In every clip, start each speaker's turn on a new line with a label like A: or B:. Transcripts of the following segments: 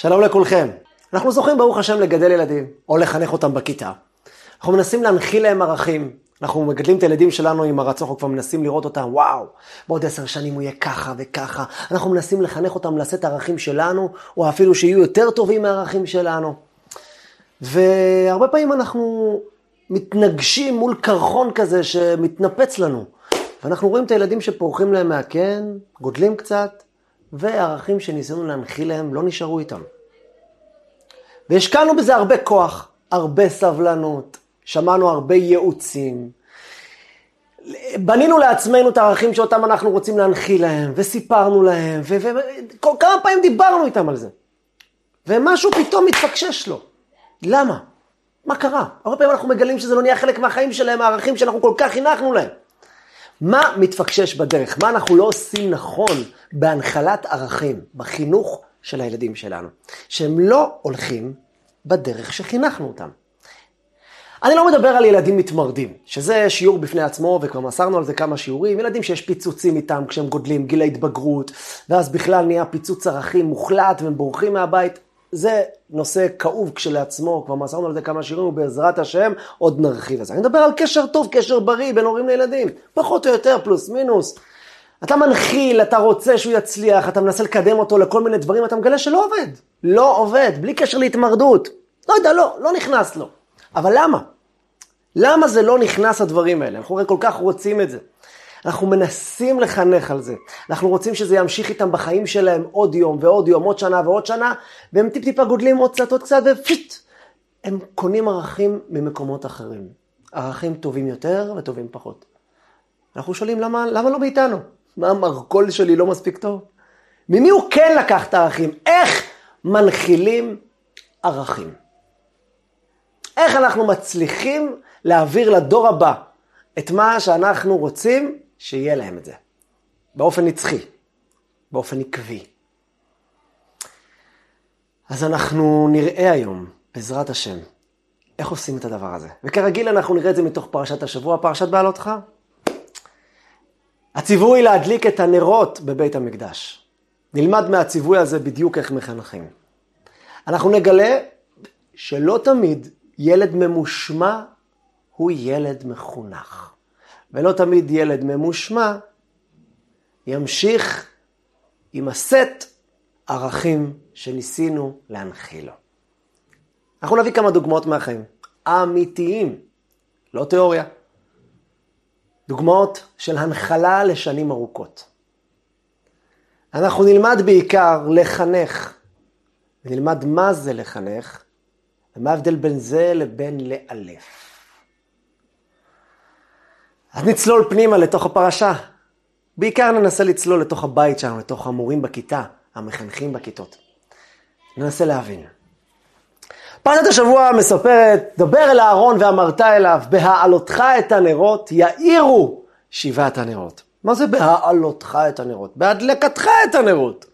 A: שלום לכולכם. אנחנו זוכים, ברוך השם, לגדל ילדים, או לחנך אותם בכיתה. אנחנו מנסים להנחיל להם ערכים. אנחנו מגדלים את הילדים שלנו עם הרצון, אנחנו כבר מנסים לראות אותם, וואו, בעוד עשר שנים הוא יהיה ככה וככה. אנחנו מנסים לחנך אותם לשאת ערכים שלנו, או אפילו שיהיו יותר טובים מהערכים שלנו. והרבה פעמים אנחנו מתנגשים מול קרחון כזה שמתנפץ לנו. ואנחנו רואים את הילדים שפורחים להם מהקן, גודלים קצת, וערכים שניסינו להנחיל להם לא נשארו איתם. והשקענו בזה הרבה כוח, הרבה סבלנות, שמענו הרבה ייעוצים. בנינו לעצמנו את הערכים שאותם אנחנו רוצים להנחיל להם, וסיפרנו להם, וכמה פעמים דיברנו איתם על זה. ומשהו פתאום מתפקשש לו. למה? מה קרה? הרבה פעמים אנחנו מגלים שזה לא נהיה חלק מהחיים שלהם, הערכים שאנחנו כל כך חינכנו להם. מה מתפקשש בדרך? מה אנחנו לא עושים נכון בהנחלת ערכים, בחינוך של הילדים שלנו? שהם לא הולכים בדרך שחינכנו אותם. אני לא מדבר על ילדים מתמרדים, שזה שיעור בפני עצמו, וכבר מסרנו על זה כמה שיעורים, ילדים שיש פיצוצים איתם כשהם גודלים, גיל ההתבגרות, ואז בכלל נהיה פיצוץ ערכים מוחלט והם בורחים מהבית. זה נושא כאוב כשלעצמו, כבר מסרנו על זה כמה שירים, ובעזרת השם עוד נרחיב על זה. אני מדבר על קשר טוב, קשר בריא בין הורים לילדים, פחות או יותר, פלוס מינוס. אתה מנחיל, אתה רוצה שהוא יצליח, אתה מנסה לקדם אותו לכל מיני דברים, אתה מגלה שלא עובד. לא עובד, בלי קשר להתמרדות. לא יודע, לא, לא נכנס לו. אבל למה? למה זה לא נכנס הדברים האלה? אנחנו הרי כל כך רוצים את זה. אנחנו מנסים לחנך על זה. אנחנו רוצים שזה ימשיך איתם בחיים שלהם עוד יום ועוד יום, עוד שנה ועוד שנה, והם טיפ-טיפה גודלים עוד קצת עוד קצת, ופשיט, הם קונים ערכים ממקומות אחרים. ערכים טובים יותר וטובים פחות. אנחנו שואלים, למה, למה לא מאיתנו? מה המרכול שלי לא מספיק טוב? ממי הוא כן לקח את הערכים? איך מנחילים ערכים? איך אנחנו מצליחים להעביר לדור הבא את מה שאנחנו רוצים שיהיה להם את זה. באופן נצחי, באופן עקבי. אז אנחנו נראה היום, בעזרת השם, איך עושים את הדבר הזה. וכרגיל אנחנו נראה את זה מתוך פרשת השבוע, פרשת בעלותך. הציווי להדליק את הנרות בבית המקדש. נלמד מהציווי הזה בדיוק איך מחנכים. אנחנו נגלה שלא תמיד ילד ממושמע הוא ילד מחונך. ולא תמיד ילד ממושמע ימשיך עם הסט ערכים שניסינו להנחיל לו. אנחנו נביא כמה דוגמאות מהחיים, אמיתיים, לא תיאוריה. דוגמאות של הנחלה לשנים ארוכות. אנחנו נלמד בעיקר לחנך, ונלמד מה זה לחנך, ומה ההבדל בין זה לבין לאלף. אז נצלול פנימה לתוך הפרשה. בעיקר ננסה לצלול לתוך הבית שלנו, לתוך המורים בכיתה, המחנכים בכיתות. ננסה להבין. פרשת השבוע מספרת, דבר אל אהרון ואמרת אליו, בהעלותך את הנרות יאירו שבעת הנרות. מה זה בהעלותך את הנרות? בהדלקתך את הנרות.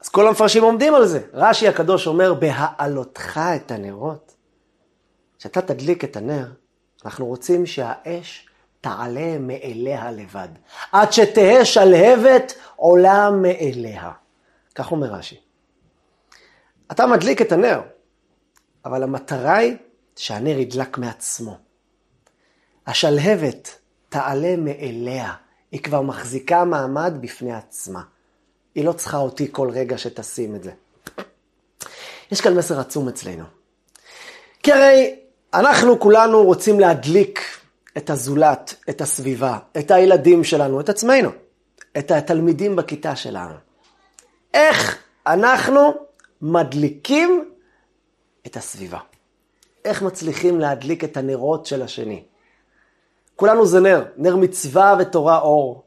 A: אז כל המפרשים עומדים על זה. רש"י הקדוש אומר, בהעלותך את הנרות. כשאתה תדליק את הנר, אנחנו רוצים שהאש תעלה מאליה לבד. עד שתהא שלהבת עולה מאליה. כך אומר רש"י. אתה מדליק את הנר, אבל המטרה היא שהנר ידלק מעצמו. השלהבת תעלה מאליה, היא כבר מחזיקה מעמד בפני עצמה. היא לא צריכה אותי כל רגע שתשים את זה. יש כאן מסר עצום אצלנו. כי הרי אנחנו כולנו רוצים להדליק את הזולת, את הסביבה, את הילדים שלנו, את עצמנו, את התלמידים בכיתה שלנו. איך אנחנו מדליקים את הסביבה? איך מצליחים להדליק את הנרות של השני? כולנו זה נר, נר מצווה ותורה אור.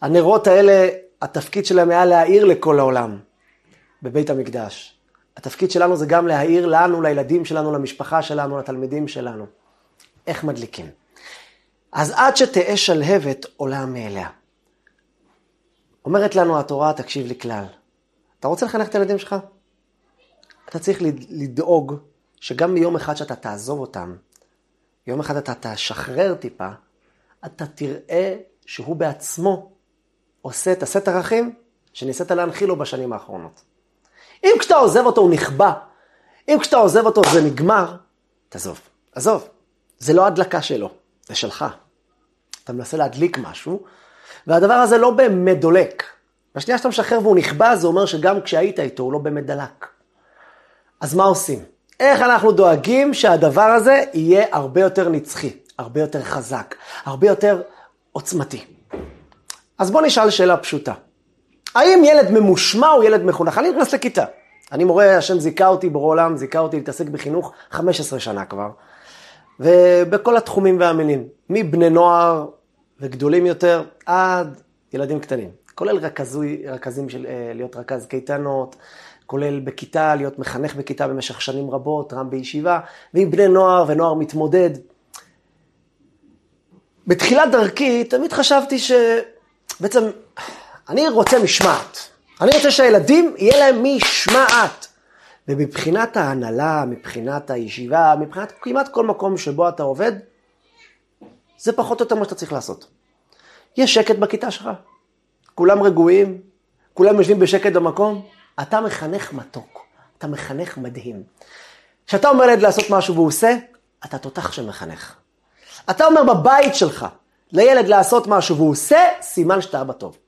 A: הנרות האלה, התפקיד שלהם היה להאיר לכל העולם בבית המקדש. התפקיד שלנו זה גם להאיר לנו, לילדים שלנו, למשפחה שלנו, לתלמידים שלנו. איך מדליקים? אז עד שתהא שלהבת עולה מאליה. אומרת לנו התורה, תקשיב לי כלל. אתה רוצה לחנך את הילדים שלך? אתה צריך לדאוג שגם ביום אחד שאתה תעזוב אותם, יום אחד אתה תשחרר טיפה, אתה תראה שהוא בעצמו עושה את הסט ערכים שניסית להנחיל לו בשנים האחרונות. אם כשאתה עוזב אותו הוא נכבה. אם כשאתה עוזב אותו זה נגמר, תעזוב. עזוב. זה לא הדלקה שלו, זה שלך. אתה מנסה להדליק משהו, והדבר הזה לא באמת דולק. בשנייה שאתה משחרר והוא נכבה, זה אומר שגם כשהיית איתו הוא לא באמת דלק. אז מה עושים? איך אנחנו דואגים שהדבר הזה יהיה הרבה יותר נצחי, הרבה יותר חזק, הרבה יותר עוצמתי? אז בוא נשאל שאלה פשוטה. האם ילד ממושמע הוא ילד מחונך? אני נכנס לכיתה. אני מורה, השם זיכה אותי, ברור עולם, זיכה אותי להתעסק בחינוך 15 שנה כבר. ובכל התחומים והמינים, מבני נוער וגדולים יותר, עד ילדים קטנים. כולל רכזוי, רכזים של אה, להיות רכז קייטנות, כולל בכיתה, להיות מחנך בכיתה במשך שנים רבות, רם בישיבה, ועם בני נוער ונוער מתמודד. בתחילת דרכי תמיד חשבתי שבעצם אני רוצה משמעת. אני רוצה שהילדים, יהיה להם משמעת. ומבחינת ההנהלה, מבחינת הישיבה, מבחינת כמעט כל מקום שבו אתה עובד, זה פחות או יותר מה שאתה צריך לעשות. יש שקט בכיתה שלך, כולם רגועים, כולם יושבים בשקט במקום, אתה מחנך מתוק, אתה מחנך מדהים. כשאתה אומר לילד לעשות משהו והוא עושה, אתה תותח שמחנך. אתה אומר בבית שלך לילד לעשות משהו והוא עושה, סימן שאתה אבא טוב.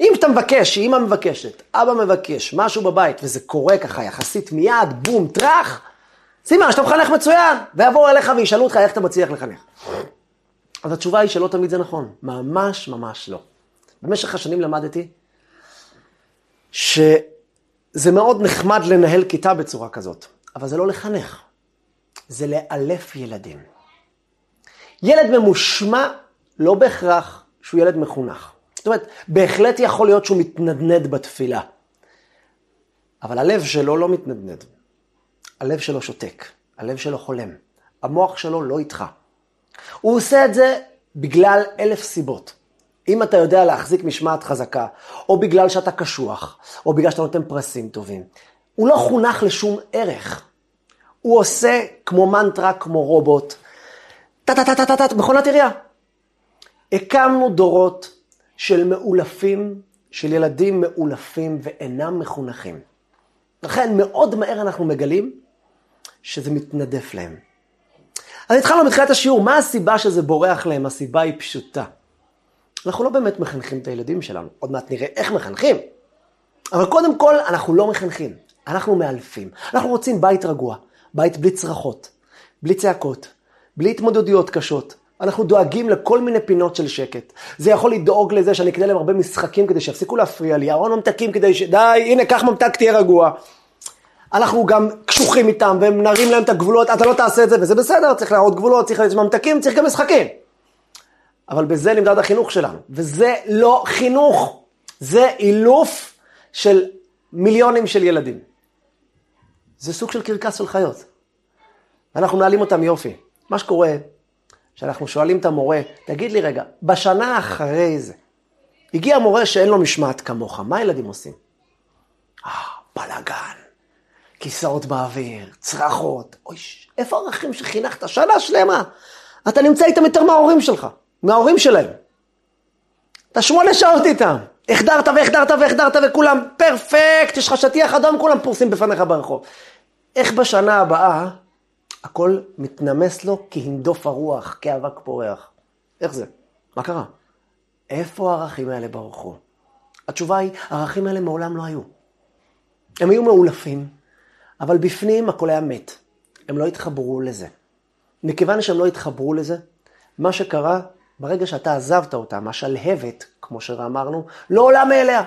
A: אם אתה מבקש, שאמא מבקשת, אבא מבקש, משהו בבית, וזה קורה ככה יחסית מיד, בום, טראח, סימן שאתה מחנך מצוין, ויבואו אליך וישאלו אותך איך אתה מצליח לחנך. אז התשובה היא שלא תמיד זה נכון, ממש ממש לא. במשך השנים למדתי שזה מאוד נחמד לנהל כיתה בצורה כזאת, אבל זה לא לחנך, זה לאלף ילדים. ילד ממושמע לא בהכרח שהוא ילד מחונך. זאת אומרת, בהחלט יכול להיות שהוא מתנדנד בתפילה, אבל הלב שלו לא מתנדנד. הלב שלו שותק, הלב שלו חולם, המוח שלו לא איתך. הוא עושה את זה בגלל אלף סיבות. אם אתה יודע להחזיק משמעת חזקה, או בגלל שאתה קשוח, או בגלל שאתה נותן פרסים טובים, הוא לא חונך לשום ערך. הוא עושה כמו מנטרה, כמו רובוט, טה-טה-טה-טה-טה, מכונת עירייה. הקמנו דורות של מאולפים, של ילדים מאולפים ואינם מחונכים. לכן מאוד מהר אנחנו מגלים שזה מתנדף להם. אז התחלנו בתחילת השיעור, מה הסיבה שזה בורח להם? הסיבה היא פשוטה. אנחנו לא באמת מחנכים את הילדים שלנו, עוד מעט נראה איך מחנכים. אבל קודם כל, אנחנו לא מחנכים, אנחנו מאלפים. אנחנו רוצים בית רגוע, בית בלי צרחות, בלי צעקות, בלי התמודדויות קשות. אנחנו דואגים לכל מיני פינות של שקט. זה יכול לדאוג לזה שאני אקנה להם הרבה משחקים כדי שיפסיקו להפריע לי, ארון ממתקים כדי ש... די, הנה, קח ממתק, תהיה רגוע. אנחנו גם קשוחים איתם ונרים להם את הגבולות, אתה לא תעשה את זה, וזה בסדר, צריך להראות גבולות, צריך להיות ממתקים, צריך גם משחקים. אבל בזה נמדד החינוך שלנו, וזה לא חינוך, זה אילוף של מיליונים של ילדים. זה סוג של קרקס של חיות. ואנחנו מנהלים אותם יופי. מה שקורה, שאנחנו שואלים את המורה, תגיד לי רגע, בשנה אחרי זה, הגיע מורה שאין לו משמעת כמוך, מה הילדים עושים? אה, בלאגן. כיסאות באוויר, צרחות, אוי, איפה הערכים שחינכת שנה שלמה? אתה נמצא איתם יותר מההורים שלך, מההורים שלהם. אתה שמונה שעות איתם, החדרת והחדרת והחדרת וכולם פרפקט, יש לך שטיח אדום, כולם פורסים בפניך ברחוב. איך בשנה הבאה הכל מתנמס לו כהנדוף הרוח, כאבק פורח? איך זה? מה קרה? איפה הערכים האלה ברחו? התשובה היא, הערכים האלה מעולם לא היו. הם היו מאולפים, אבל בפנים הכל היה מת. הם לא התחברו לזה. מכיוון שהם לא התחברו לזה, מה שקרה, ברגע שאתה עזבת אותם, השלהבת, כמו שאמרנו, לא עולה מאליה.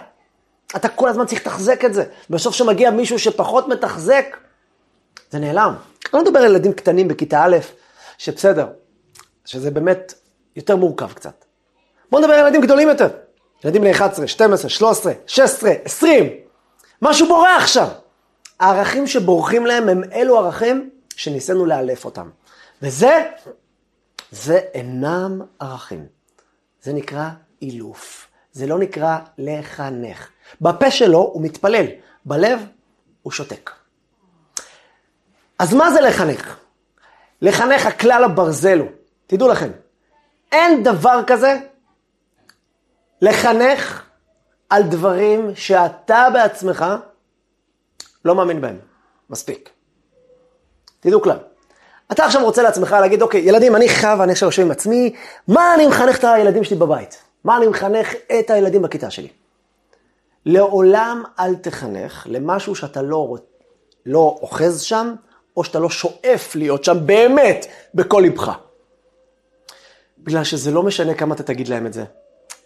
A: אתה כל הזמן צריך לתחזק את זה. בסוף כשמגיע מישהו שפחות מתחזק, זה נעלם. לא מדבר על ילדים קטנים בכיתה א', שבסדר, שזה באמת יותר מורכב קצת. בוא נדבר על ילדים גדולים יותר. ילדים בני 11, 12, 13, 16, 20. משהו בורח שם. הערכים שבורחים להם הם אלו ערכים שניסינו לאלף אותם. וזה, זה אינם ערכים. זה נקרא אילוף. זה לא נקרא לחנך. בפה שלו הוא מתפלל, בלב הוא שותק. אז מה זה לחנך? לחנך הכלל הברזל הוא, תדעו לכם, אין דבר כזה לחנך על דברים שאתה בעצמך לא מאמין בהם. מספיק. תדעו כלל. אתה עכשיו רוצה לעצמך להגיד, אוקיי, ילדים, אני חייב, אני עכשיו יושב עם עצמי, מה אני מחנך את הילדים שלי בבית? מה אני מחנך את הילדים בכיתה שלי? לעולם אל תחנך למשהו שאתה לא, לא אוחז שם, או שאתה לא שואף להיות שם באמת בכל ליבך. בגלל שזה לא משנה כמה אתה תגיד להם את זה.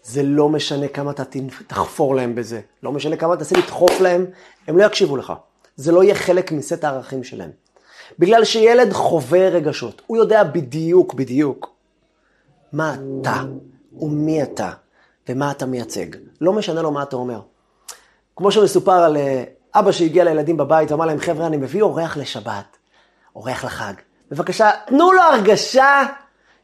A: זה לא משנה כמה אתה תחפור להם בזה. לא משנה כמה תעשה לדחוף להם, הם לא יקשיבו לך. זה לא יהיה חלק מסט הערכים שלהם. בגלל שילד חווה רגשות, הוא יודע בדיוק, בדיוק, מה אתה ומי אתה ומה אתה מייצג. לא משנה לו מה אתה אומר. כמו שמסופר על אה, אבא שהגיע לילדים בבית ואמר להם, חבר'ה, אני מביא אורח לשבת, אורח לחג. בבקשה, תנו לו הרגשה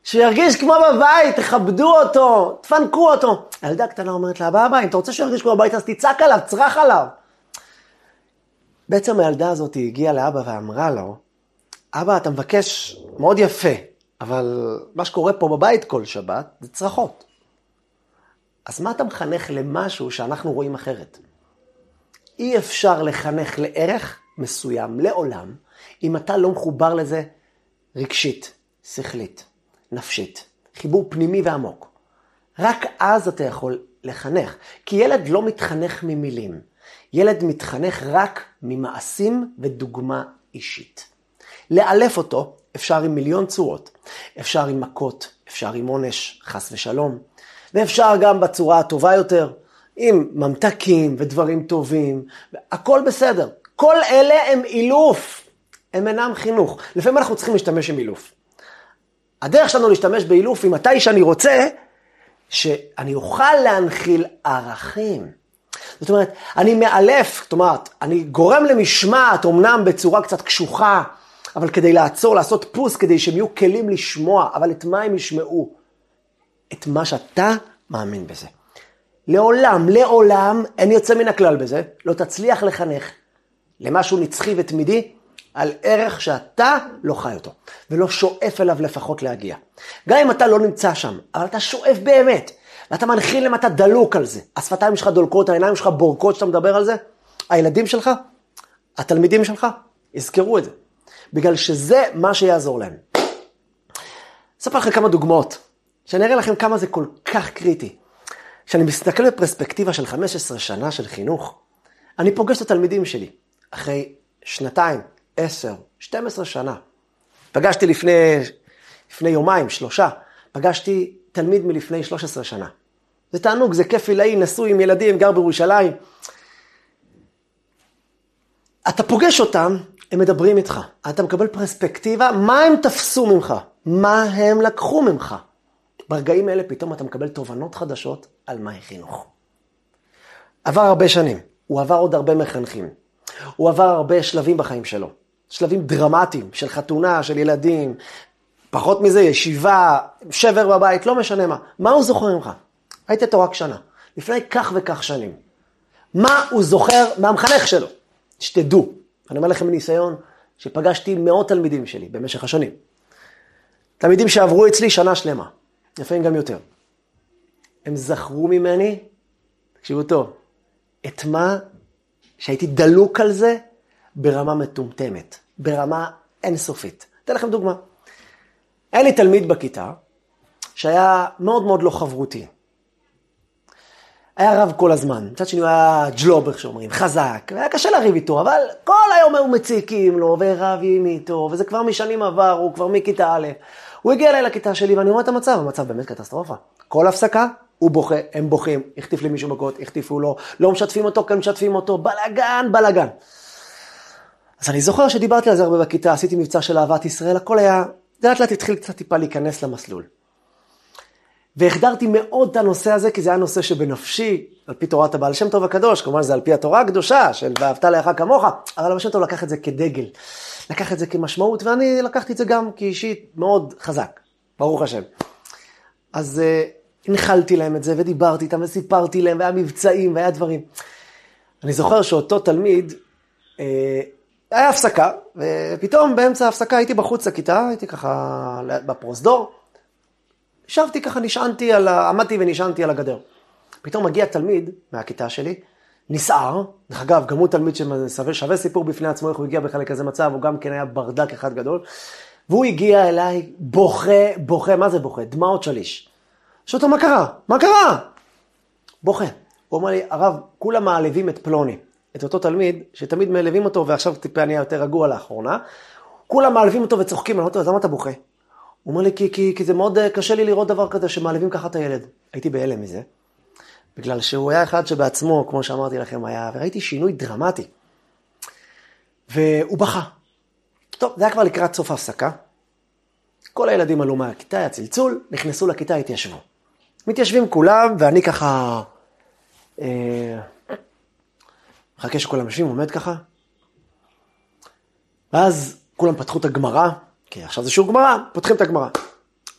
A: שירגיש כמו בבית, תכבדו אותו, תפנקו אותו. הילדה הקטנה אומרת לה, אבא, אם אתה רוצה שירגיש כמו בבית, אז תצעק עליו, צרח עליו. בעצם הילדה הזאת הגיעה לאבא ואמרה לו, אבא, אתה מבקש מאוד יפה, אבל מה שקורה פה בבית כל שבת זה צרחות. אז מה אתה מחנך למשהו שאנחנו רואים אחרת? אי אפשר לחנך לערך מסוים, לעולם, אם אתה לא מחובר לזה רגשית, שכלית, נפשית, חיבור פנימי ועמוק. רק אז אתה יכול לחנך, כי ילד לא מתחנך ממילים, ילד מתחנך רק ממעשים ודוגמה אישית. לאלף אותו אפשר עם מיליון צורות. אפשר עם מכות, אפשר עם עונש, חס ושלום, ואפשר גם בצורה הטובה יותר, עם ממתקים ודברים טובים, הכל בסדר. כל אלה הם אילוף, הם אינם חינוך. לפעמים אנחנו צריכים להשתמש עם אילוף. הדרך שלנו להשתמש באילוף היא מתי שאני רוצה, שאני אוכל להנחיל ערכים. זאת אומרת, אני מאלף, זאת אומרת, אני גורם למשמעת, אמנם בצורה קצת קשוחה, אבל כדי לעצור, לעשות פוס, כדי שהם יהיו כלים לשמוע, אבל את מה הם ישמעו? את מה שאתה מאמין בזה. לעולם, לעולם, אין יוצא מן הכלל בזה, לא תצליח לחנך למשהו נצחי ותמידי על ערך שאתה לא חי אותו, ולא שואף אליו לפחות להגיע. גם אם אתה לא נמצא שם, אבל אתה שואף באמת, ואתה מנחיל להם, אתה דלוק על זה. השפתיים שלך דולקות, העיניים שלך בורקות שאתה מדבר על זה, הילדים שלך, התלמידים שלך, יזכרו את זה. בגלל שזה מה שיעזור להם. אספר לכם כמה דוגמאות, שאני אראה לכם כמה זה כל כך קריטי. כשאני מסתכל בפרספקטיבה של 15 שנה של חינוך, אני פוגש את התלמידים שלי אחרי שנתיים, עשר, 12 שנה. פגשתי לפני, לפני יומיים, שלושה, פגשתי תלמיד מלפני 13 שנה. זה תענוג, זה כיף עילאי, נשוי עם ילדים, גר בירושלים. אתה פוגש אותם, הם מדברים איתך. אתה מקבל פרספקטיבה, מה הם תפסו ממך? מה הם לקחו ממך? ברגעים האלה פתאום אתה מקבל תובנות חדשות על מהי חינוך. עבר הרבה שנים, הוא עבר עוד הרבה מחנכים. הוא עבר הרבה שלבים בחיים שלו. שלבים דרמטיים של חתונה, של ילדים, פחות מזה, ישיבה, שבר בבית, לא משנה מה. מה הוא זוכר ממך? היית איתו רק שנה, לפני כך וכך שנים. מה הוא זוכר מהמחנך שלו? שתדעו, אני אומר לכם מניסיון, שפגשתי מאות תלמידים שלי במשך השנים. תלמידים שעברו אצלי שנה שלמה, לפעמים גם יותר. הם זכרו ממני, תקשיבו טוב, את מה שהייתי דלוק על זה ברמה מטומטמת, ברמה אינסופית. אתן לכם דוגמה. היה לי תלמיד בכיתה שהיה מאוד מאוד לא חברותי. היה רב כל הזמן, מצד שני הוא היה ג'לוב, איך שאומרים, חזק, והיה קשה לריב איתו, אבל כל היום היו מציקים לו, ורבים איתו, וזה כבר משנים עבר, הוא כבר מכיתה א'. הוא הגיע אליי לכיתה שלי, ואני רואה את המצב, המצב באמת קטסטרופה. כל הפסקה, הוא בוכה, הם בוכים, החטיף למישהו מכות, החטיפו לו, לא משתפים אותו, כן משתפים אותו, בלאגן, בלאגן. אז אני זוכר שדיברתי על זה הרבה בכיתה, עשיתי מבצע של אהבת ישראל, הכל היה, לאט לאט התחיל קצת טיפה להיכנס למסלול. והחדרתי מאוד את הנושא הזה, כי זה היה נושא שבנפשי, על פי תורת הבעל שם טוב הקדוש, כמובן זה על פי התורה הקדושה של ואהבת לאחר כמוך, אבל הבעל שם טוב לקח את זה כדגל, לקח את זה כמשמעות, ואני לקחתי את זה גם כאישית מאוד חזק, ברוך השם. אז uh, הנחלתי להם את זה, ודיברתי איתם, וסיפרתי להם, והיה מבצעים, והיה דברים. אני זוכר שאותו תלמיד, uh, היה הפסקה, ופתאום באמצע ההפסקה הייתי בחוץ לכיתה, הייתי ככה בפרוזדור, ישבתי ככה, נשענתי על ה... עמדתי ונשענתי על הגדר. פתאום מגיע תלמיד מהכיתה שלי, נסער, דרך אגב, גם הוא תלמיד ששווה סיפור בפני עצמו, איך הוא הגיע בכלל לכזה מצב, הוא גם כן היה ברדק אחד גדול. והוא הגיע אליי, בוכה, בוכה, מה זה בוכה? דמעות שליש. שואל אותו, מה קרה? מה קרה? בוכה. הוא אומר לי, הרב, כולם מעליבים את פלוני, את אותו תלמיד, שתמיד מעליבים אותו, ועכשיו טיפה נהיה יותר רגוע לאחרונה. כולם מעליבים אותו וצוחקים, אני אומר אותו, אז למה אתה בוכה? הוא אומר לי, כי, כי, כי זה מאוד אה, קשה לי לראות דבר כזה שמעליבים ככה את הילד. הייתי בהלם מזה, בגלל שהוא היה אחד שבעצמו, כמו שאמרתי לכם, היה, וראיתי שינוי דרמטי. והוא בכה. טוב, זה היה כבר לקראת סוף ההפסקה. כל הילדים עלו מהכיתה, היה צלצול, נכנסו לכיתה, התיישבו. מתיישבים כולם, ואני ככה... אה, מחכה שכולם יושבים, עומד ככה. ואז כולם פתחו את הגמרא, כי עכשיו זה שיעור גמרא, פותחים את הגמרא.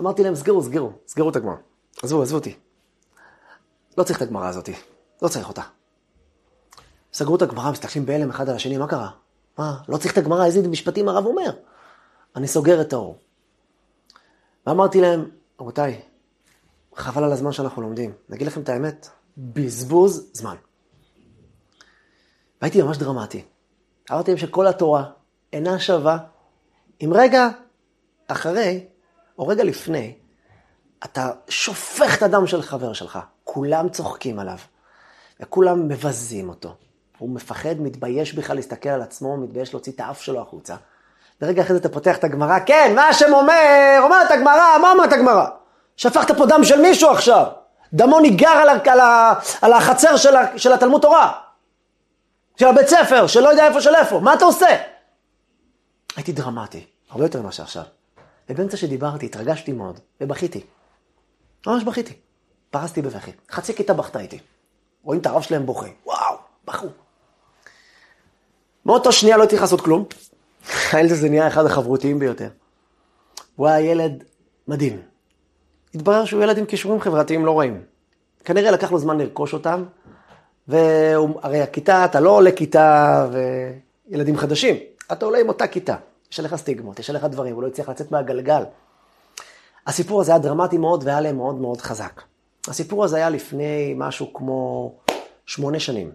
A: אמרתי להם, סגרו, סגרו, סגרו את הגמרא. עזבו, עזבו אותי. לא צריך את הגמרא הזאתי, לא צריך אותה. סגרו את הגמרא, מסתכלים בהלם אחד על השני, מה קרה? מה, לא צריך את הגמרא, איזה משפטים הרב אומר? אני סוגר את האור. ואמרתי להם, רבותיי, חבל על הזמן שאנחנו לומדים. נגיד לכם את האמת, בזבוז זמן. והייתי ממש דרמטי. אמרתי להם שכל התורה אינה שווה אם רגע אחרי, או רגע לפני, אתה שופך את הדם של חבר שלך, כולם צוחקים עליו, וכולם מבזים אותו. הוא מפחד, מתבייש בכלל להסתכל על עצמו, מתבייש להוציא את האף שלו החוצה. ורגע אחרי זה אתה פותח את הגמרא, כן, מה השם אומר? אומרת הגמרא, מה אומרת הגמרא? שפכת פה דם של מישהו עכשיו. דמו ניגר על, על, על החצר של, של התלמוד תורה. של הבית ספר, שלא יודע איפה של איפה. מה אתה עושה? הייתי דרמטי, הרבה יותר ממה שעכשיו. ובאמצע שדיברתי, התרגשתי מאוד, ובכיתי. ממש בכיתי. פרסתי בבכי. חצי כיתה בכתה איתי. רואים את הרב שלהם בוכה. וואו, בכו. מאותו שנייה לא הייתי לעשות כלום. הילד הזה נהיה אחד החברותיים ביותר. הוא היה ילד מדהים. התברר שהוא ילד עם כישורים חברתיים לא רעים. כנראה לקח לו זמן לרכוש אותם, והרי הכיתה, אתה לא עולה כיתה וילדים חדשים, אתה עולה עם אותה כיתה. יש עליך סטיגמות, יש עליך דברים, הוא לא הצליח לצאת מהגלגל. הסיפור הזה היה דרמטי מאוד והיה להם מאוד מאוד חזק. הסיפור הזה היה לפני משהו כמו שמונה שנים.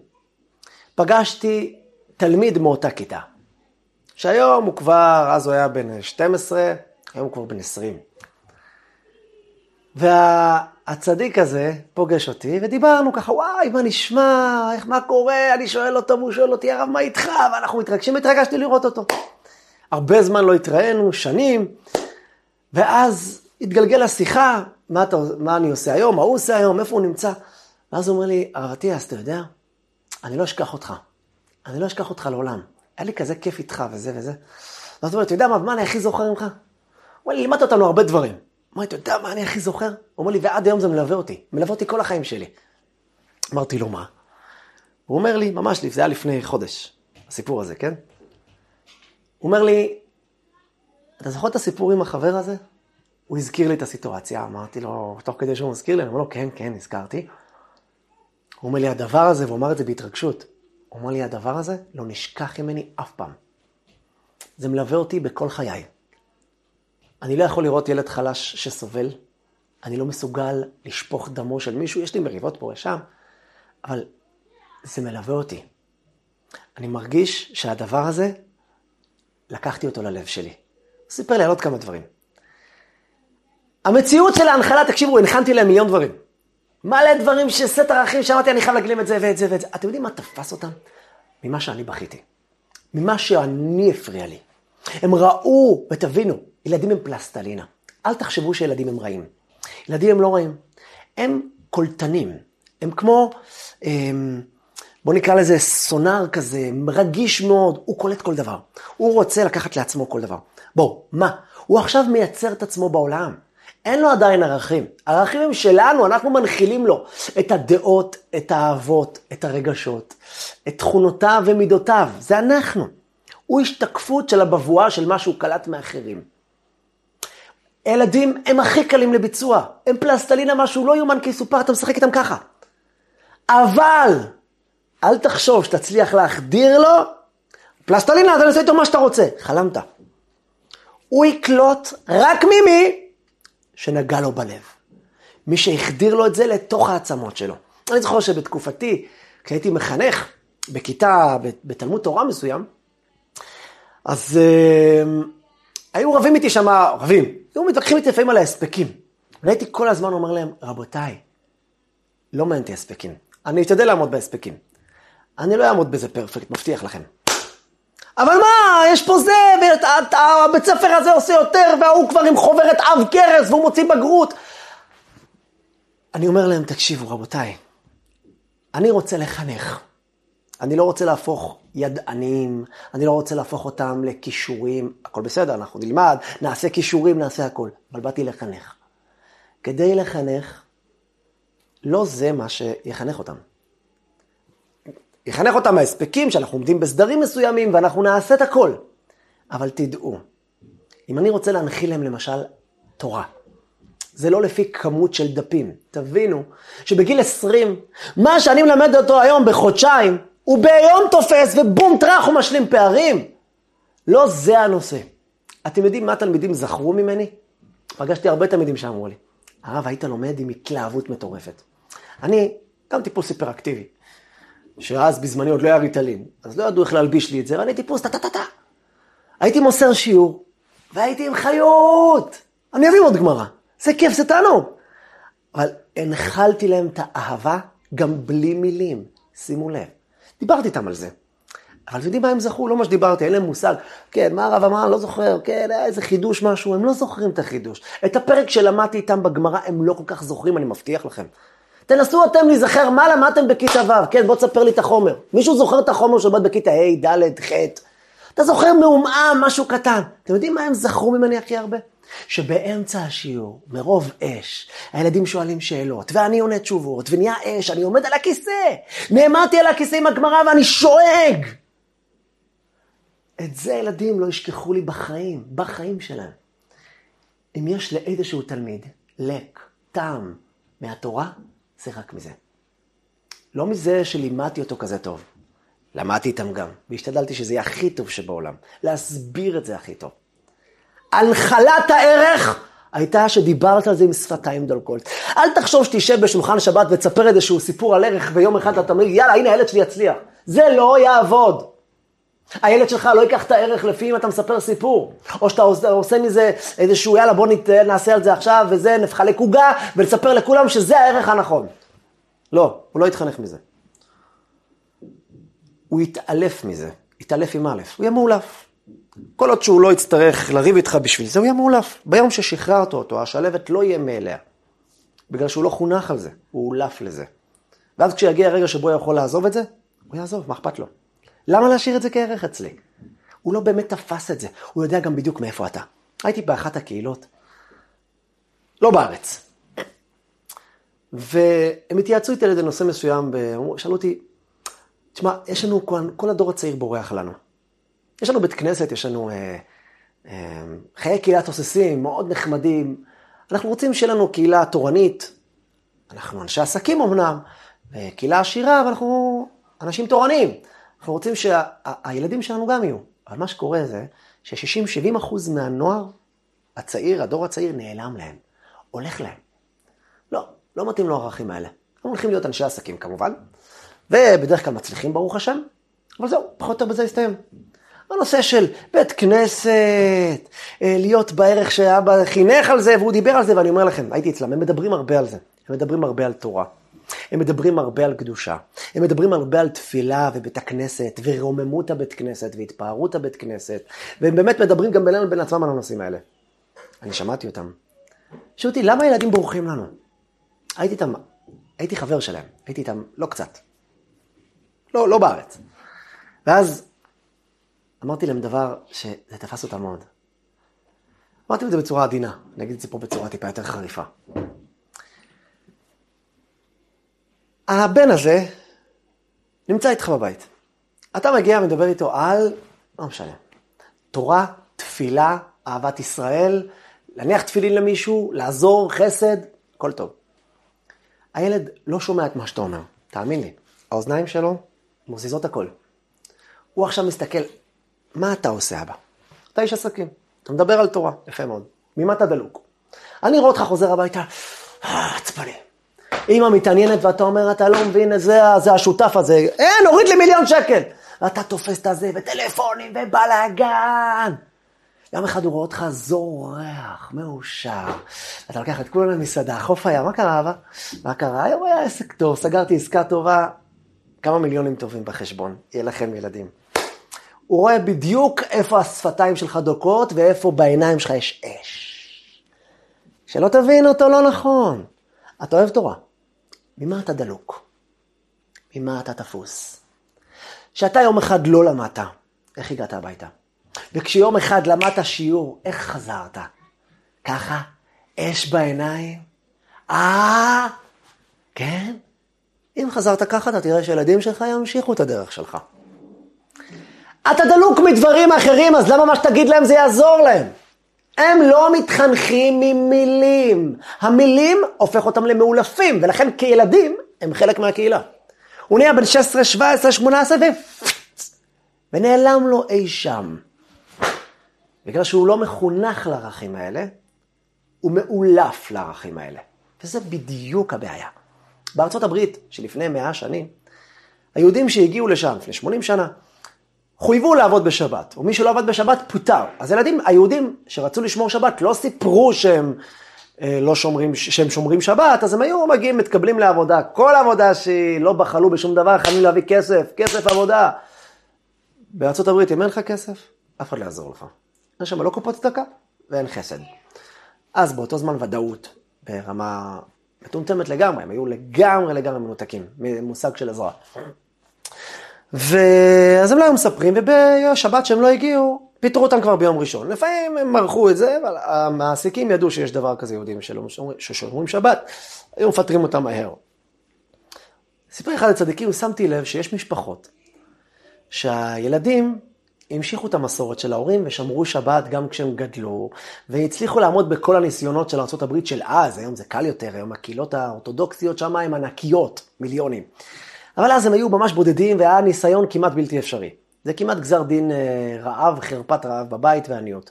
A: פגשתי תלמיד מאותה כיתה, שהיום הוא כבר, אז הוא היה בן 12, היום הוא כבר בן 20. והצדיק הזה פוגש אותי, ודיברנו ככה, וואי, מה נשמע, איך, מה קורה, אני שואל אותו, והוא שואל אותי, הרב, מה איתך? ואנחנו מתרגשים, התרגשתי לראות אותו. הרבה זמן לא התראינו, שנים, ואז התגלגל השיחה, מה, אתה, מה אני עושה היום, מה הוא עושה היום, איפה הוא נמצא. ואז הוא אומר לי, הרב אטיאס, אתה יודע, אני לא אשכח אותך. אני לא אשכח אותך לעולם. היה לי כזה כיף איתך וזה וזה. ואז הוא אומר, אתה יודע מה, מה אני הכי זוכר ממך? הוא אומר לי, לימדת אותנו הרבה דברים. אמרתי, אתה יודע מה אני הכי זוכר? הוא אומר לי, ועד היום זה מלווה אותי. מלווה אותי כל החיים שלי. אמרתי לו, מה? הוא אומר לי, ממש, זה היה לפני חודש, הסיפור הזה, כן? הוא אומר לי, אתה זוכר את הסיפור עם החבר הזה? הוא הזכיר לי את הסיטואציה, אמרתי לו, תוך כדי שהוא מזכיר לי, אני אומר לו, כן, כן, הזכרתי. הוא אומר לי, הדבר הזה, והוא אמר את זה בהתרגשות, הוא אומר לי, הדבר הזה לא נשכח ממני אף פעם. זה מלווה אותי בכל חיי. אני לא יכול לראות ילד חלש שסובל, אני לא מסוגל לשפוך דמו של מישהו, יש לי מריבות פה ושם, אבל זה מלווה אותי. אני מרגיש שהדבר הזה, לקחתי אותו ללב שלי. הוא סיפר לי על עוד כמה דברים. המציאות של ההנחלה, תקשיבו, הנחנתי להם מיליון דברים. מלא דברים שסט ערכים שאמרתי, אני חייב להגלים את זה ואת זה ואת זה. אתם יודעים מה תפס אותם? ממה שאני בכיתי. ממה שאני הפריע לי. הם ראו, ותבינו, ילדים הם פלסטלינה. אל תחשבו שילדים הם רעים. ילדים הם לא רעים. הם קולטנים. הם כמו, הם, בוא נקרא לזה סונאר כזה, רגיש מאוד, הוא קולט כל דבר. הוא רוצה לקחת לעצמו כל דבר. בואו, מה? הוא עכשיו מייצר את עצמו בעולם. אין לו עדיין ערכים. ערכים הם שלנו, אנחנו מנחילים לו את הדעות, את האהבות, את הרגשות, את תכונותיו ומידותיו. זה אנחנו. הוא השתקפות של הבבואה של מה שהוא קלט מאחרים. ילדים הם הכי קלים לביצוע. הם פלסטלינה, משהו לא יאומן כי סופר, אתה משחק איתם ככה. אבל, אל תחשוב שתצליח להחדיר לו, פלסטלינה, אתה עושה איתו מה שאתה רוצה. חלמת. הוא יקלוט רק ממי שנגע לו בלב. מי שהחדיר לו את זה לתוך העצמות שלו. אני זוכר שבתקופתי, כשהייתי מחנך בכיתה, בתלמוד תורה מסוים, אז אה, היו רבים איתי שם, רבים, היו מתווכחים איתי לפעמים על ההספקים. והייתי כל הזמן אומר להם, רבותיי, לא מעניין אותי הספקים. אני אשתדל לעמוד בהספקים. אני לא אעמוד בזה פרפקט, מבטיח לכם. אבל מה, יש פה זה, והבית ספר הזה עושה יותר, וההוא כבר עם חוברת עב כרס, והוא מוציא בגרות. אני אומר להם, תקשיבו, רבותיי, אני רוצה לחנך. אני לא רוצה להפוך ידענים, אני לא רוצה להפוך אותם לכישורים, הכל בסדר, אנחנו נלמד, נעשה כישורים, נעשה הכל, אבל באתי לחנך. כדי לחנך, לא זה מה שיחנך אותם. יחנך אותם ההספקים שאנחנו עומדים בסדרים מסוימים ואנחנו נעשה את הכל. אבל תדעו, אם אני רוצה להנחיל להם למשל תורה, זה לא לפי כמות של דפים. תבינו שבגיל 20, מה שאני מלמד אותו היום בחודשיים, הוא ביום תופס ובום טראח הוא משלים פערים. לא זה הנושא. אתם יודעים מה התלמידים זכרו ממני? פגשתי הרבה תלמידים שאמרו לי, הרב, היית לומד עם התלהבות מטורפת. אני גם טיפוס היפראקטיבי, שאז בזמני עוד לא היה ריטלין, אז לא ידעו איך להלביש לי את זה, ואני טיפוס טה-טה-טה. הייתי מוסר שיעור, והייתי עם חיות. אני אביא עוד גמרא. זה כיף, זה תענוג. אבל הנחלתי להם את האהבה גם בלי מילים. שימו לב. דיברתי איתם על זה. אבל אתם יודעים מה הם זכרו? לא מה שדיברתי, אין להם מושג. כן, מה הרב אמר? לא זוכר. כן, היה איזה חידוש משהו, הם לא זוכרים את החידוש. את הפרק שלמדתי איתם בגמרא, הם לא כל כך זוכרים, אני מבטיח לכם. תנסו אתם להיזכר מה למדתם בכיתה ו', כן, בוא תספר לי את החומר. מישהו זוכר את החומר שלמד בכיתה ה', ד', ח'? אתה זוכר מעומעם, משהו קטן. אתם יודעים מה הם זכרו ממני הכי הרבה? שבאמצע השיעור, מרוב אש, הילדים שואלים שאלות, ואני עונה תשובות, ונהיה אש, אני עומד על הכיסא. נעמדתי על הכיסא עם הגמרא ואני שואג. את זה ילדים לא ישכחו לי בחיים, בחיים שלהם. אם יש לאיזשהו תלמיד לק, טעם, מהתורה, זה רק מזה. לא מזה שלימדתי אותו כזה טוב. למדתי איתם גם, והשתדלתי שזה יהיה הכי טוב שבעולם. להסביר את זה הכי טוב. הנחלת הערך הייתה שדיברת על זה עם שפתיים דולקות. אל תחשוב שתשב בשולחן שבת ותספר איזשהו סיפור על ערך, ויום אחד אתה אומר, יאללה, הנה הילד שלי יצליח. זה לא יעבוד. הילד שלך לא ייקח את הערך לפי אם אתה מספר סיפור. או שאתה עושה, עושה מזה איזשהו, יאללה, בוא נת, נעשה על זה עכשיו, וזה, נחלק עוגה, ונספר לכולם שזה הערך הנכון. לא, הוא לא יתחנך מזה. הוא יתעלף מזה, יתעלף עם א', הוא יהיה מאולף. כל עוד שהוא לא יצטרך לריב איתך בשביל זה, הוא יהיה מאולף. ביום ששחררת אותו, השלבת לא יהיה מאליה. בגלל שהוא לא חונך על זה, הוא אולף לזה. ואז כשיגיע הרגע שבו הוא יכול לעזוב את זה, הוא יעזוב, מה אכפת לו? למה להשאיר את זה כערך אצלי? הוא לא באמת תפס את זה, הוא יודע גם בדיוק מאיפה אתה. הייתי באחת הקהילות, לא בארץ, והם התייעצו איתי על איזה נושא מסוים, ושאלו אותי, תשמע, יש לנו, כל הדור הצעיר בורח לנו. יש לנו בית כנסת, יש לנו אה, אה, חיי קהילה תוססים, מאוד נחמדים. אנחנו רוצים שיהיה לנו קהילה תורנית. אנחנו אנשי עסקים אמנם, קהילה עשירה, אבל אנחנו אנשים תורניים. אנחנו רוצים שהילדים שה, שלנו גם יהיו. אבל מה שקורה זה ש-60-70 אחוז מהנוער הצעיר, הדור הצעיר, נעלם להם. הולך להם. לא, לא מתאים לו הערכים האלה. הם הולכים להיות אנשי עסקים כמובן, ובדרך כלל מצליחים ברוך השם, אבל זהו, פחות או יותר בזה הסתיים. הנושא של בית כנסת, אה, להיות בערך שאבא חינך על זה, והוא דיבר על זה, ואני אומר לכם, הייתי אצלם, הם מדברים הרבה על זה. הם מדברים הרבה על תורה. הם מדברים הרבה על קדושה. הם מדברים הרבה על תפילה ובית הכנסת, ורוממות הבית כנסת, והתפארות הבית כנסת, והם באמת מדברים גם בינינו לבין עצמם על הנושאים האלה. אני שמעתי אותם. שאלו אותי, למה הילדים בורחים לנו? הייתי איתם, הייתי חבר שלהם, הייתי איתם לא קצת. לא, לא בארץ. ואז אמרתי להם דבר שזה תפס אותם מאוד. אמרתי את זה בצורה עדינה, אני אגיד את זה פה בצורה טיפה יותר חריפה. הבן הזה נמצא איתך בבית. אתה מגיע ומדבר איתו על, לא משנה, תורה, תפילה, אהבת ישראל, להניח תפילין למישהו, לעזור, חסד, הכל טוב. הילד לא שומע את מה שאתה אומר, תאמין לי. האוזניים שלו מוזיזות הכל. הוא עכשיו מסתכל, מה אתה עושה אבא? אתה איש עסקים, אתה מדבר על תורה, יפה מאוד. ממה אתה דלוק? אני רואה אותך חוזר הביתה, אה, עצבני. אמא מתעניינת ואתה אומר, אתה לא מבין, זה, זה השותף הזה, אין, הוריד לי מיליון שקל. ואתה תופס את הזה, וטלפונים, ובלאגן. יום אחד הוא רואה אותך זורח, מאושר. אתה לוקח את כולם למסעדה, חוף הים, מה קרה אבא? מה קרה? היום היה עסק טוב, סגרתי עסקה טובה, כמה מיליונים טובים בחשבון, יהיה לכם ילדים. הוא רואה בדיוק איפה השפתיים שלך דוקות ואיפה בעיניים שלך יש אש. שלא תבין אותו לא נכון. אתה אוהב תורה. ממה אתה דלוק? ממה אתה תפוס? שאתה יום אחד לא למדת, איך הגעת הביתה? וכשיום אחד למדת שיעור, איך חזרת? ככה? אש בעיניים? אה, כן? אם חזרת ככה, אתה תראה שילדים שלך ימשיכו את הדרך שלך. אתה דלוק מדברים אחרים, אז למה מה שתגיד להם זה יעזור להם? הם לא מתחנכים ממילים. המילים הופך אותם למאולפים, ולכן כילדים הם חלק מהקהילה. הוא נהיה בן 16, 17, 18 ו... ונעלם לו אי שם. בגלל שהוא לא מחונך לערכים האלה, הוא מאולף לערכים האלה. וזה בדיוק הבעיה. בארצות הברית, שלפני מאה שנים, היהודים שהגיעו לשם, לפני 80 שנה, חויבו לעבוד בשבת, ומי שלא עבד בשבת פוטר. אז הילדים, היהודים שרצו לשמור שבת, לא סיפרו שהם אה, לא שומרים, שהם שומרים שבת, אז הם היו מגיעים, מתקבלים לעבודה. כל עבודה שהיא לא בחלו בשום דבר, חייבים להביא כסף, כסף עבודה. הברית, אם אין לך כסף, אף אחד לא יעזור לך. אין שם לא קופות צדקה ואין חסד. אז באותו זמן ודאות, ברמה מטומטמת לגמרי, הם היו לגמרי לגמרי מנותקים, ממושג של עזרה. ואז הם לא היו מספרים, ובשבת שהם לא הגיעו, פיטרו אותם כבר ביום ראשון. לפעמים הם מרחו את זה, אבל המעסיקים ידעו שיש דבר כזה יהודים ששומרים שבת, היו מפטרים אותם מהר. סיפר אחד הצדיקים, שמתי לב שיש משפחות שהילדים המשיכו את המסורת של ההורים ושמרו שבת גם כשהם גדלו, והצליחו לעמוד בכל הניסיונות של ארה"ב של אז, היום זה קל יותר, היום הקהילות האורתודוקסיות שם הן ענקיות, מיליונים. אבל אז הם היו ממש בודדים והיה ניסיון כמעט בלתי אפשרי. זה כמעט גזר דין אה, רעב, חרפת רעב בבית ועניות.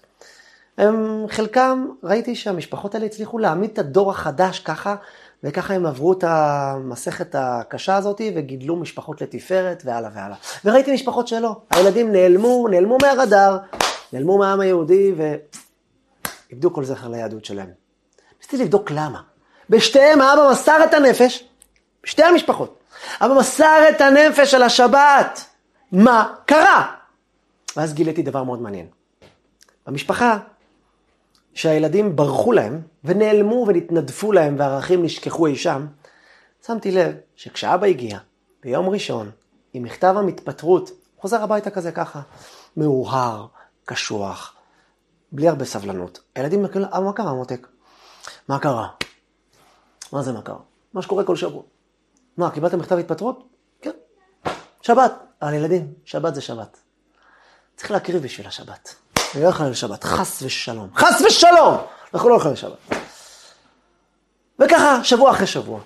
A: הם, חלקם, ראיתי שהמשפחות האלה הצליחו להעמיד את הדור החדש ככה, וככה הם עברו את המסכת הקשה הזאת וגידלו משפחות לתפארת והלאה והלאה. וראיתי משפחות שלא, הילדים נעלמו, נעלמו מהרדאר, נעלמו מהעם היהודי ואיבדו כל זכר ליהדות שלהם. ניסיתי לבדוק למה. בשתיהם האבא מסר את הנפש, בשתי המשפחות. אבא מסר את הנפש על השבת. מה קרה? ואז גיליתי דבר מאוד מעניין. במשפחה, שהילדים ברחו להם ונעלמו ונתנדפו להם והערכים נשכחו אי שם, שמתי לב שכשאבא הגיע ביום ראשון עם מכתב המתפטרות, חוזר הביתה כזה ככה, מאוהר, קשוח, בלי הרבה סבלנות. הילדים כאילו, אבא, מה קרה, מותק? מה קרה? מה זה מה קרה? מה שקורה כל שבוע. מה, קיבלתם מכתב התפטרות? כן. שבת. אבל ילדים, שבת זה שבת. צריך להקריב בשביל השבת. אני לא יכול לשבת, חס ושלום. חס ושלום! אנחנו לא יכולים לשבת. וככה, שבוע אחרי שבוע.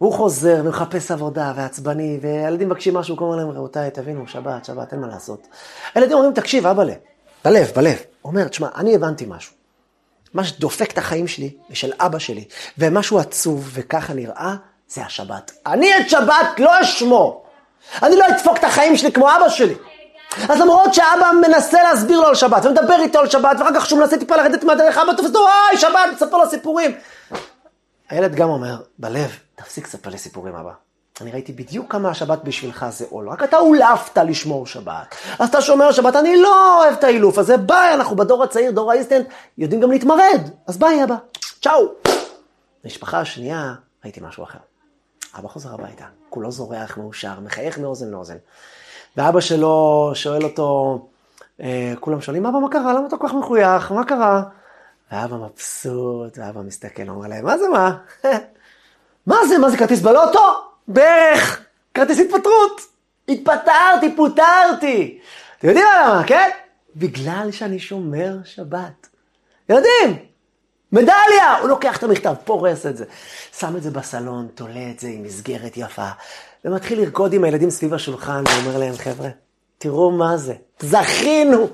A: והוא חוזר ומחפש עבודה ועצבני, והילדים מבקשים משהו, אומר להם, רבותיי, תבינו, שבת, שבת, אין מה לעשות. הילדים אומרים, תקשיב, אבא לב, בלב, בלב. אומר, תשמע, אני הבנתי משהו. מה שדופק את החיים שלי ושל אבא שלי, ומשהו עצוב וככה נראה, זה השבת. אני את שבת לא אשמור. אני לא אדפוק את החיים שלי כמו אבא שלי. אז למרות שאבא מנסה להסביר לו על שבת, ומדבר איתו על שבת, ואחר כך שהוא מנסה טיפה לרדת מהדרך, אבא תופס אותו, אוי, שבת, תספר לו סיפורים. הילד גם אומר, בלב, תפסיק לספר לי סיפורים, אבא. אני ראיתי בדיוק כמה השבת בשבילך זה עול, רק אתה אולפת לשמור שבת. אז אתה שומר שבת, אני לא אוהב את האילוף הזה, ביי, אנחנו בדור הצעיר, דור האיסטנט, יודעים גם להתמרד, אז ביי אבא, צ'או. במשפחה השנייה ראיתי משהו אחר. אבא חוזר הביתה, כולו זורח, מאושר, מחייך מאוזן לאוזן. ואבא שלו שואל אותו, אה, כולם שואלים, אבא, מה קרה? למה אתה כל כך מחוייך? מה קרה? ואבא מבסוט, ואבא מסתכל, אומר להם, מה זה מה? מה זה? מה זה כרטיס בלוטו? בערך, כרטיס התפטרות. התפטרתי, פוטרתי. אתם יודעים למה, כן? בגלל שאני שומר שבת. יודעים, מדליה! הוא לוקח את המכתב, פורס את זה, שם את זה בסלון, תולה את זה עם מסגרת יפה, ומתחיל לרקוד עם הילדים סביב השולחן, ואומר להם, חבר'ה, תראו מה זה, זכינו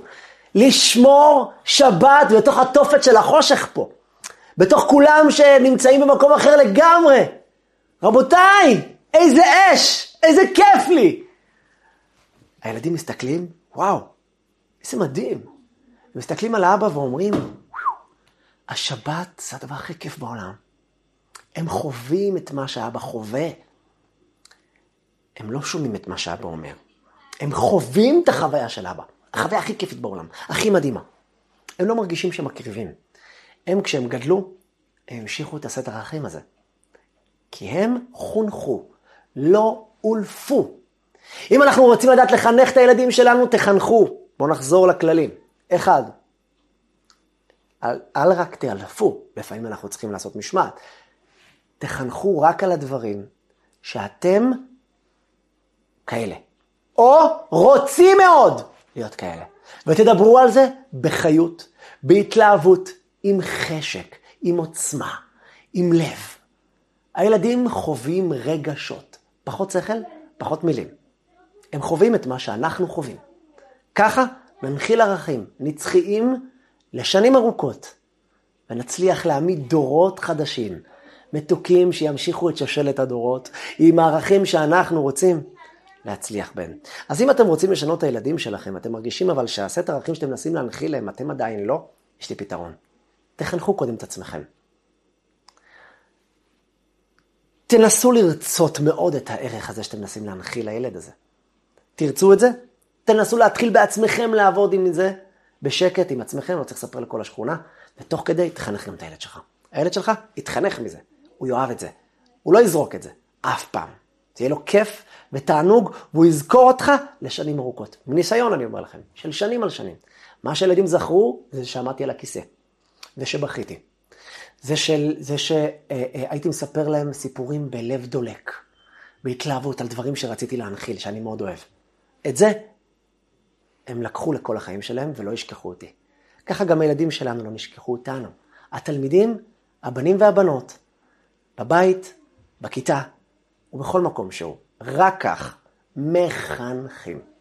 A: לשמור שבת בתוך התופת של החושך פה, בתוך כולם שנמצאים במקום אחר לגמרי. רבותיי, איזה אש, איזה כיף לי. הילדים מסתכלים, וואו, איזה מדהים. מסתכלים על האבא ואומרים, השבת זה הדבר הכי כיף בעולם. הם חווים את מה שאבא חווה. הם לא שומעים את מה שאבא אומר. הם חווים את החוויה של אבא. החוויה הכי כיפית בעולם, הכי מדהימה. הם לא מרגישים שהם מקריבים. הם, כשהם גדלו, הם המשיכו את הסט הערכים הזה. כי הם חונכו, לא אולפו. אם אנחנו רוצים לדעת לחנך את הילדים שלנו, תחנכו. בואו נחזור לכללים. אחד, אל, אל רק תאלפו, לפעמים אנחנו צריכים לעשות משמעת. תחנכו רק על הדברים שאתם כאלה. או רוצים מאוד להיות כאלה. ותדברו על זה בחיות, בהתלהבות, עם חשק, עם עוצמה, עם לב. הילדים חווים רגשות, פחות שכל, פחות מילים. הם חווים את מה שאנחנו חווים. ככה ננחיל ערכים נצחיים לשנים ארוכות, ונצליח להעמיד דורות חדשים, מתוקים שימשיכו את שושלת הדורות, עם הערכים שאנחנו רוצים להצליח בהם. אז אם אתם רוצים לשנות את הילדים שלכם, אתם מרגישים אבל שהסט הערכים שאתם מנסים להנחיל להם, אתם עדיין לא, יש לי פתרון. תחנכו קודם את עצמכם. תנסו לרצות מאוד את הערך הזה שאתם מנסים להנחיל לילד הזה. תרצו את זה? תנסו להתחיל בעצמכם לעבוד עם זה בשקט עם עצמכם, לא צריך לספר לכל השכונה, ותוך כדי תחנך גם את הילד שלך. הילד שלך יתחנך מזה, הוא יאהב את זה, הוא לא יזרוק את זה, אף פעם. זה יהיה לו כיף ותענוג, והוא יזכור אותך לשנים ארוכות. מניסיון אני אומר לכם, של שנים על שנים. מה שהילדים זכרו, זה שעמדתי על הכיסא, ושבכיתי. זה, של, זה שהייתי מספר להם סיפורים בלב דולק, בהתלהבות על דברים שרציתי להנחיל, שאני מאוד אוהב. את זה הם לקחו לכל החיים שלהם ולא ישכחו אותי. ככה גם הילדים שלנו לא נשכחו אותנו. התלמידים, הבנים והבנות, בבית, בכיתה ובכל מקום שהוא. רק כך מחנכים.